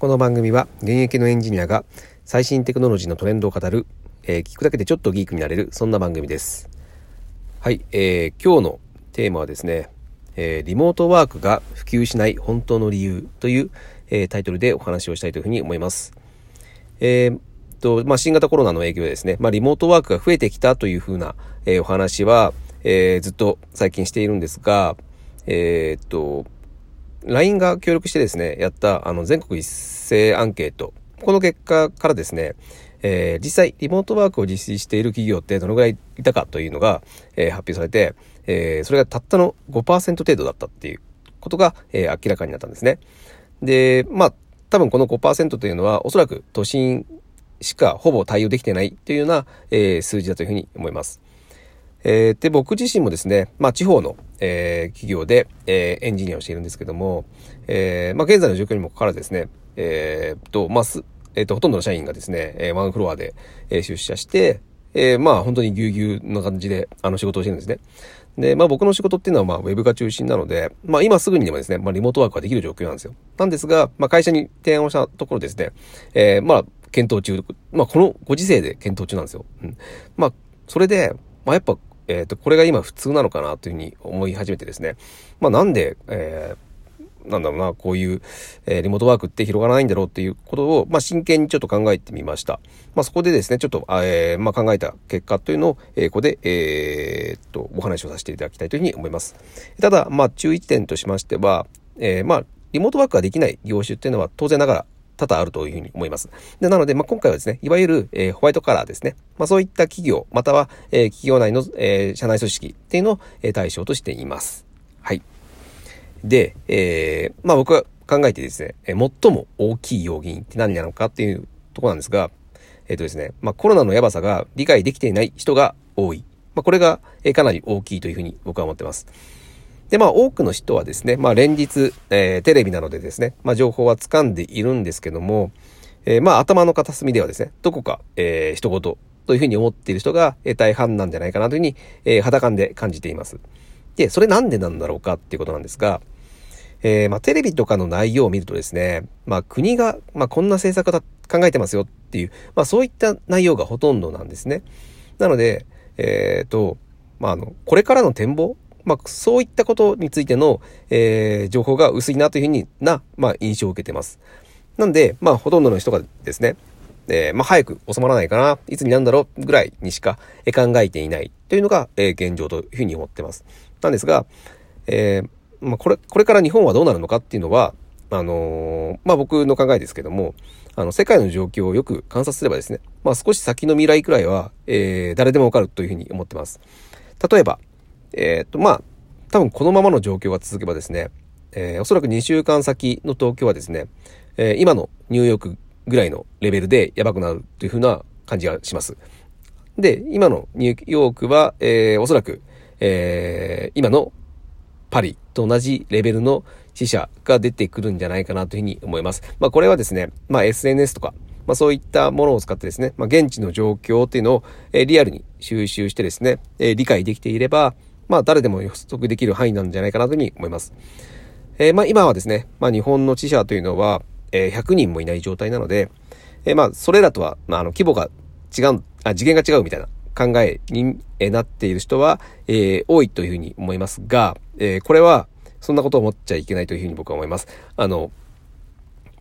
この番組は現役のエンジニアが最新テクノロジーのトレンドを語る、えー、聞くだけでちょっとギークになれるそんな番組です。はい、えー、今日のテーマはですね、えー、リモートワークが普及しない本当の理由という、えー、タイトルでお話をしたいというふうに思います。えーとまあ、新型コロナの影響でですね、まあ、リモートワークが増えてきたというふうな、えー、お話は、えー、ずっと最近しているんですが、えー、っと、LINE が協力してですね、やったあの全国一斉アンケート。この結果からですね、えー、実際リモートワークを実施している企業ってどのぐらいいたかというのが、えー、発表されて、えー、それがたったの5%程度だったっていうことが、え明らかになったんですね。で、まあ、多分この5%というのはおそらく都心しかほぼ対応できてないというような、え数字だというふうに思います。え、で、僕自身もですね、まあ、地方の、えー、企業で、えー、エンジニアをしているんですけども、えー、まあ、現在の状況にもかかわらずですね、えー、と、まあ、す、えっ、ー、と、ほとんどの社員がですね、えー、ワンフロアで、えー、出社して、えー、まあ、本当にぎゅうぎゅうな感じで、あの、仕事をしてるんですね。で、まあ、僕の仕事っていうのは、まあ、ウェブが中心なので、まあ、今すぐにでもですね、まあ、リモートワークができる状況なんですよ。なんですが、まあ、会社に提案をしたところですね、えー、まあ、検討中、まあ、このご時世で検討中なんですよ。うん。まあ、それで、まあ、やっぱ、えっ、ー、と、これが今普通なのかなというふうに思い始めてですね。まあなんで、えー、なんだろうな、こういう、えー、リモートワークって広がらないんだろうっていうことを、まあ、真剣にちょっと考えてみました。まあ、そこでですね、ちょっと、えー、まあ、考えた結果というのを、えー、ここで、えー、っと、お話をさせていただきたいというふうに思います。ただ、まあ、注意点としましては、えー、まあ、リモートワークができない業種っていうのは当然ながら多々あるというふうに思います。でなので、まあ、今回はですね、いわゆる、えー、ホワイトカラーですね。まあ、そういった企業、または、えー、企業内の、えー、社内組織っていうのを、えー、対象としています。はい。で、えー、まあ、僕は考えてですね、えー、最も大きい要因って何なのかっていうとこなんですが、えっ、とですね、まあ、コロナのやばさが理解できていない人が多い。まあ、これが、えー、かなり大きいというふうに僕は思ってます。で、まあ多くの人はですね、まあ連日、えー、テレビなどでですね、まあ情報は掴んでいるんですけども、えー、まあ頭の片隅ではですね、どこか、えー、一言というふうに思っている人が、えー、大半なんじゃないかなというふうに、えー、肌感で感じています。で、それなんでなんだろうかっていうことなんですが、えー、まあテレビとかの内容を見るとですね、まあ国が、まあこんな政策だ、考えてますよっていう、まあそういった内容がほとんどなんですね。なので、えっ、ー、と、まああの、これからの展望まあ、そういったことについての、えー、情報が薄いなというふうにな、まあ、印象を受けてます。なんで、まあ、ほとんどの人がですね、えー、まあ、早く収まらないかな、いつになんだろうぐらいにしか考えていないというのが、えー、現状というふうに思ってます。なんですが、えー、まあ、これ、これから日本はどうなるのかっていうのは、あのー、まあ、僕の考えですけども、あの、世界の状況をよく観察すればですね、まあ、少し先の未来くらいは、えー、誰でもわかるというふうに思ってます。例えば、えっ、と、まあ、多分このままの状況が続けばですね、えー、おそらく2週間先の東京はですね、えー、今のニューヨークぐらいのレベルでやばくなるというふうな感じがします。で、今のニューヨークは、えー、おそらく、えー、今のパリと同じレベルの死者が出てくるんじゃないかなというふうに思います。まあこれはですね、まあ SNS とか、まあそういったものを使ってですね、まあ現地の状況っていうのを、えー、リアルに収集してですね、えー、理解できていれば、まあ誰でも予測できる範囲なんじゃないかなというふうに思います。えー、まあ今はですね、まあ日本の死者というのは、えー、100人もいない状態なので、えー、まあそれらとは、まああの規模が違う、あ次元が違うみたいな考えになっている人は、えー、多いというふうに思いますが、えー、これはそんなことを思っちゃいけないというふうに僕は思います。あの、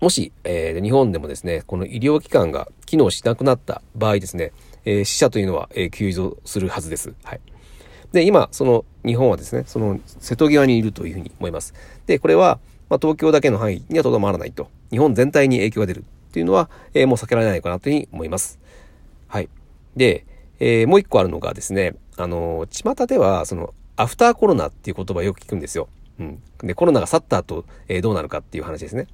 もし、えー、日本でもですね、この医療機関が機能しなくなった場合ですね、えー、死者というのは、えー、急増するはずです。はい。で、今、その日本はですね、その瀬戸際にいるというふうに思います。で、これは、まあ、東京だけの範囲にはとどまらないと。日本全体に影響が出るっていうのは、えー、もう避けられないかなというふうに思います。はい。で、えー、もう一個あるのがですね、あの、巷では、その、アフターコロナっていう言葉をよく聞くんですよ。うん。で、コロナが去った後、えー、どうなるかっていう話ですね。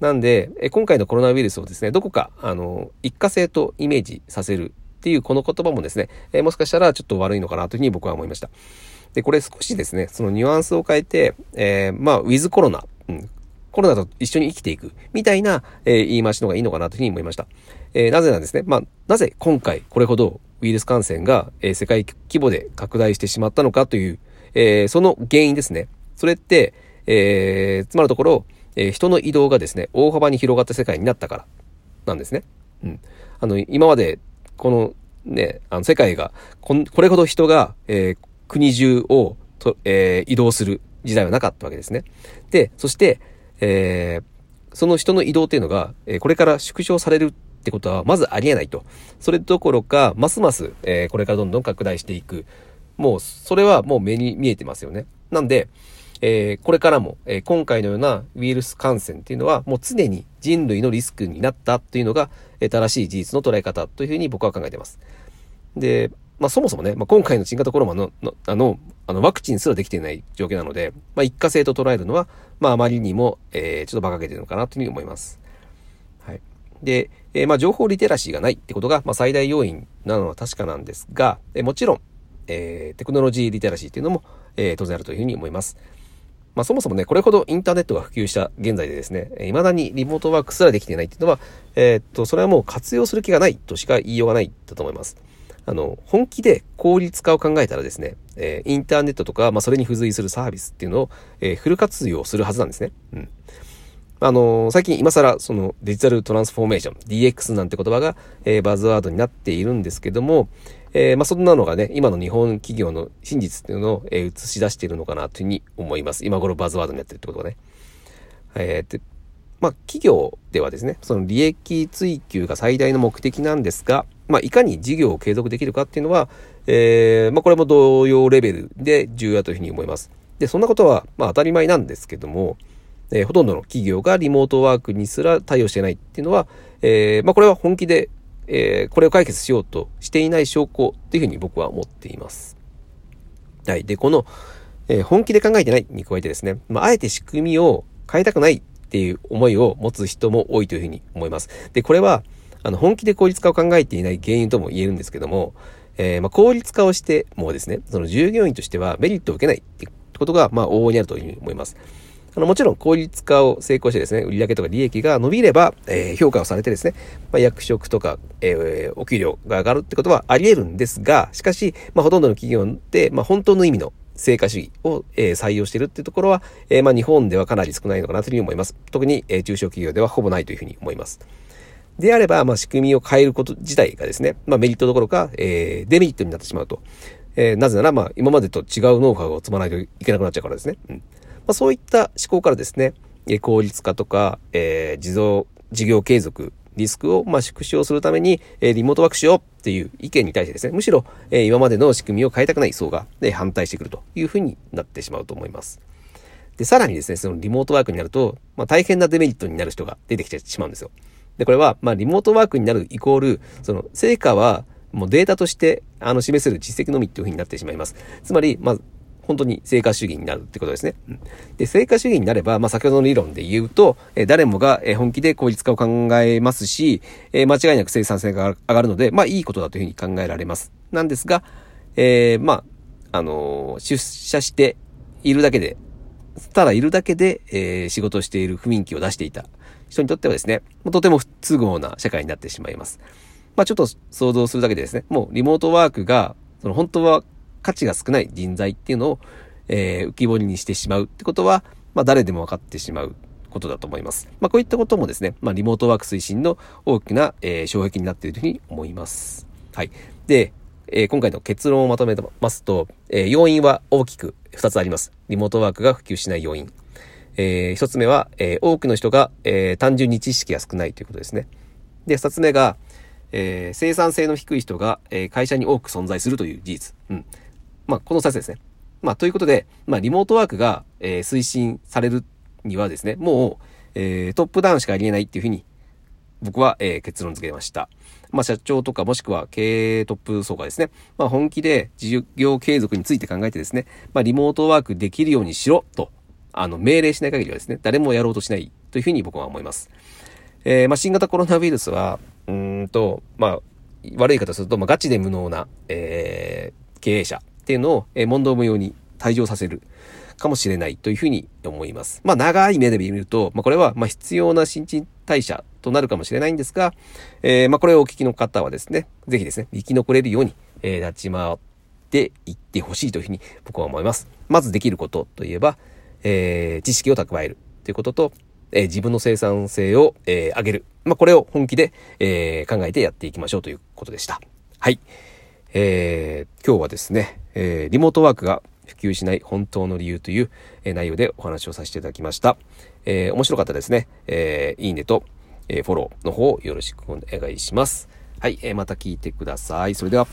なんで、え今回のコロナウイルスをですね、どこか、あの、一過性とイメージさせるっていうこの言葉もですね、えー、もしかしたらちょっと悪いのかなというふうに僕は思いました。で、これ少しですね、そのニュアンスを変えて、えー、まあ、ウィズコロナ、うん、コロナと一緒に生きていく、みたいな、えー、言い回しの方がいいのかなというふうに思いました。えー、なぜなんですね。まあ、なぜ今回これほどウイルス感染が、えー、世界規模で拡大してしまったのかという、えー、その原因ですね。それって、えー、つまるところ、えー、人の移動がですね、大幅に広がった世界になったからなんですね。うん。あの、今まで、このね、あの、世界がこ、これほど人が、えー、国中をと、えー、移動する時代はなかったわけですね。で、そして、えー、その人の移動っていうのが、え、これから縮小されるってことはまずありえないと。それどころか、ますます、え、これからどんどん拡大していく。もう、それはもう目に見えてますよね。なんで、えー、これからも、えー、今回のようなウイルス感染っていうのはもう常に人類のリスクになったというのが、えー、正しい事実の捉え方というふうに僕は考えています。で、まあそもそもね、まあ、今回の新型コロナののあのあのワクチンすらできていない状況なので、まあ一過性と捉えるのは、まああまりにも、えー、ちょっと馬鹿げてるのかなというふうに思います。はい。で、えー、まあ情報リテラシーがないってことが、まあ最大要因なのは確かなんですが、えー、もちろん、えー、テクノロジーリテラシーっていうのも、えー、当然あるというふうに思います。まあそもそもね、これほどインターネットが普及した現在でですね、未だにリモートワークすらできていないっていうのは、えー、っと、それはもう活用する気がないとしか言いようがないだと思います。あの、本気で効率化を考えたらですね、えー、インターネットとか、まあそれに付随するサービスっていうのを、えー、フル活用するはずなんですね。うん。あのー、最近今更そのデジタルトランスフォーメーション、DX なんて言葉が、えー、バズワードになっているんですけども、えー、まあ、そんなのがね、今の日本企業の真実っていうのを、え、映し出しているのかなというふうに思います。今頃バズワードになってるってことがね。えー、で、まあ、企業ではですね、その利益追求が最大の目的なんですが、まあ、いかに事業を継続できるかっていうのは、えー、まあ、これも同様レベルで重要だというふうに思います。で、そんなことは、まあ、当たり前なんですけども、えー、ほとんどの企業がリモートワークにすら対応してないっていうのは、えー、まあ、これは本気でえー、これを解決しようとしていない証拠っていうふうに僕は思っています。はい。で、この、え、本気で考えてないに加えてですね、まあ、あえて仕組みを変えたくないっていう思いを持つ人も多いというふうに思います。で、これは、あの、本気で効率化を考えていない原因とも言えるんですけども、えー、まあ、効率化をしてもですね、その従業員としてはメリットを受けないってことが、まあ、往々にあるというふうに思います。あの、もちろん効率化を成功してですね、売上とか利益が伸びれば、えー、評価をされてですね、まあ、役職とか、えー、お給料が上がるってことはあり得るんですが、しかし、まあ、ほとんどの企業って、まあ、本当の意味の成果主義を、えー、採用しているっていうところは、えー、まあ、日本ではかなり少ないのかなというふうに思います。特に、えー、中小企業ではほぼないというふうに思います。であれば、まあ、仕組みを変えること自体がですね、まあ、メリットどころか、えー、デメリットになってしまうと。えー、なぜなら、まあ、今までと違うノウハウを積まないといけなくなっちゃうからですね。うん。まあ、そういった思考からですね、効率化とか、えー、自動、事業継続、リスクを、ま、縮小するために、えー、リモートワークしようっていう意見に対してですね、むしろ、えー、今までの仕組みを変えたくない層が、ね、反対してくるというふうになってしまうと思います。で、さらにですね、そのリモートワークになると、まあ、大変なデメリットになる人が出てきてしまうんですよ。で、これは、まあ、リモートワークになるイコール、その、成果は、もうデータとして、あの、示せる実績のみっていうふうになってしまいます。つまり、まあ、本当に成果主義になるってことですね。で、成果主義になれば、まあ、先ほどの理論で言うと、え誰もが、本気で効率化を考えますし、え間違いなく生産性が上がるので、まあ、いいことだというふうに考えられます。なんですが、えー、まあ、あのー、出社しているだけで、ただいるだけで、えー、仕事をしている雰囲気を出していた人にとってはですね、とても不都合な社会になってしまいます。まあ、ちょっと想像するだけでですね、もうリモートワークが、その本当は価値が少ない人材っていうのを、えー、浮き彫りにしてしまうってことは、まあ、誰でも分かってしまうことだと思います。まあ、こういったこともですね、まあ、リモートワーク推進の大きな、えー、障壁になっているというふうに思います。はい。で、えー、今回の結論をまとめますと、えー、要因は大きく2つあります。リモートワークが普及しない要因。えー、1つ目は、えー、多くの人が、えー、単純に知識が少ないということですね。で、2つ目が、えー、生産性の低い人が、えー、会社に多く存在するという事実。うん。まあ、この2つですね。まあ、ということで、まあ、リモートワークが、えー、推進されるにはですね、もう、えー、トップダウンしかありえないっていうふうに、僕は、えー、結論付けました。まあ、社長とかもしくは経営トップ層がですね、まあ、本気で事業継続について考えてですね、まあ、リモートワークできるようにしろと、あの、命令しない限りはですね、誰もやろうとしないというふうに僕は思います。えー、まあ、新型コロナウイルスは、うんと、まあ、悪い方すると、まあ、ガチで無能な、えー、経営者っていうのを、問答無用に退場させるかもしれないというふうに思います。まあ長い目で見ると、まあこれはま必要な新陳代謝となるかもしれないんですが、えー、まあこれをお聞きの方はですね、ぜひですね、生き残れるように、え、立ち回っていってほしいというふうに僕は思います。まずできることといえば、えー、知識を蓄えるということと、えー、自分の生産性を、えー、上げる。まあ、これを本気で、え、考えてやっていきましょうということでした。はい。えー、今日はですね、えー、リモートワークが普及しない本当の理由という、え、内容でお話をさせていただきました。えー、面白かったですね。えー、いいねと、えー、フォローの方よろしくお願いします。はい、えー、また聞いてください。それでは。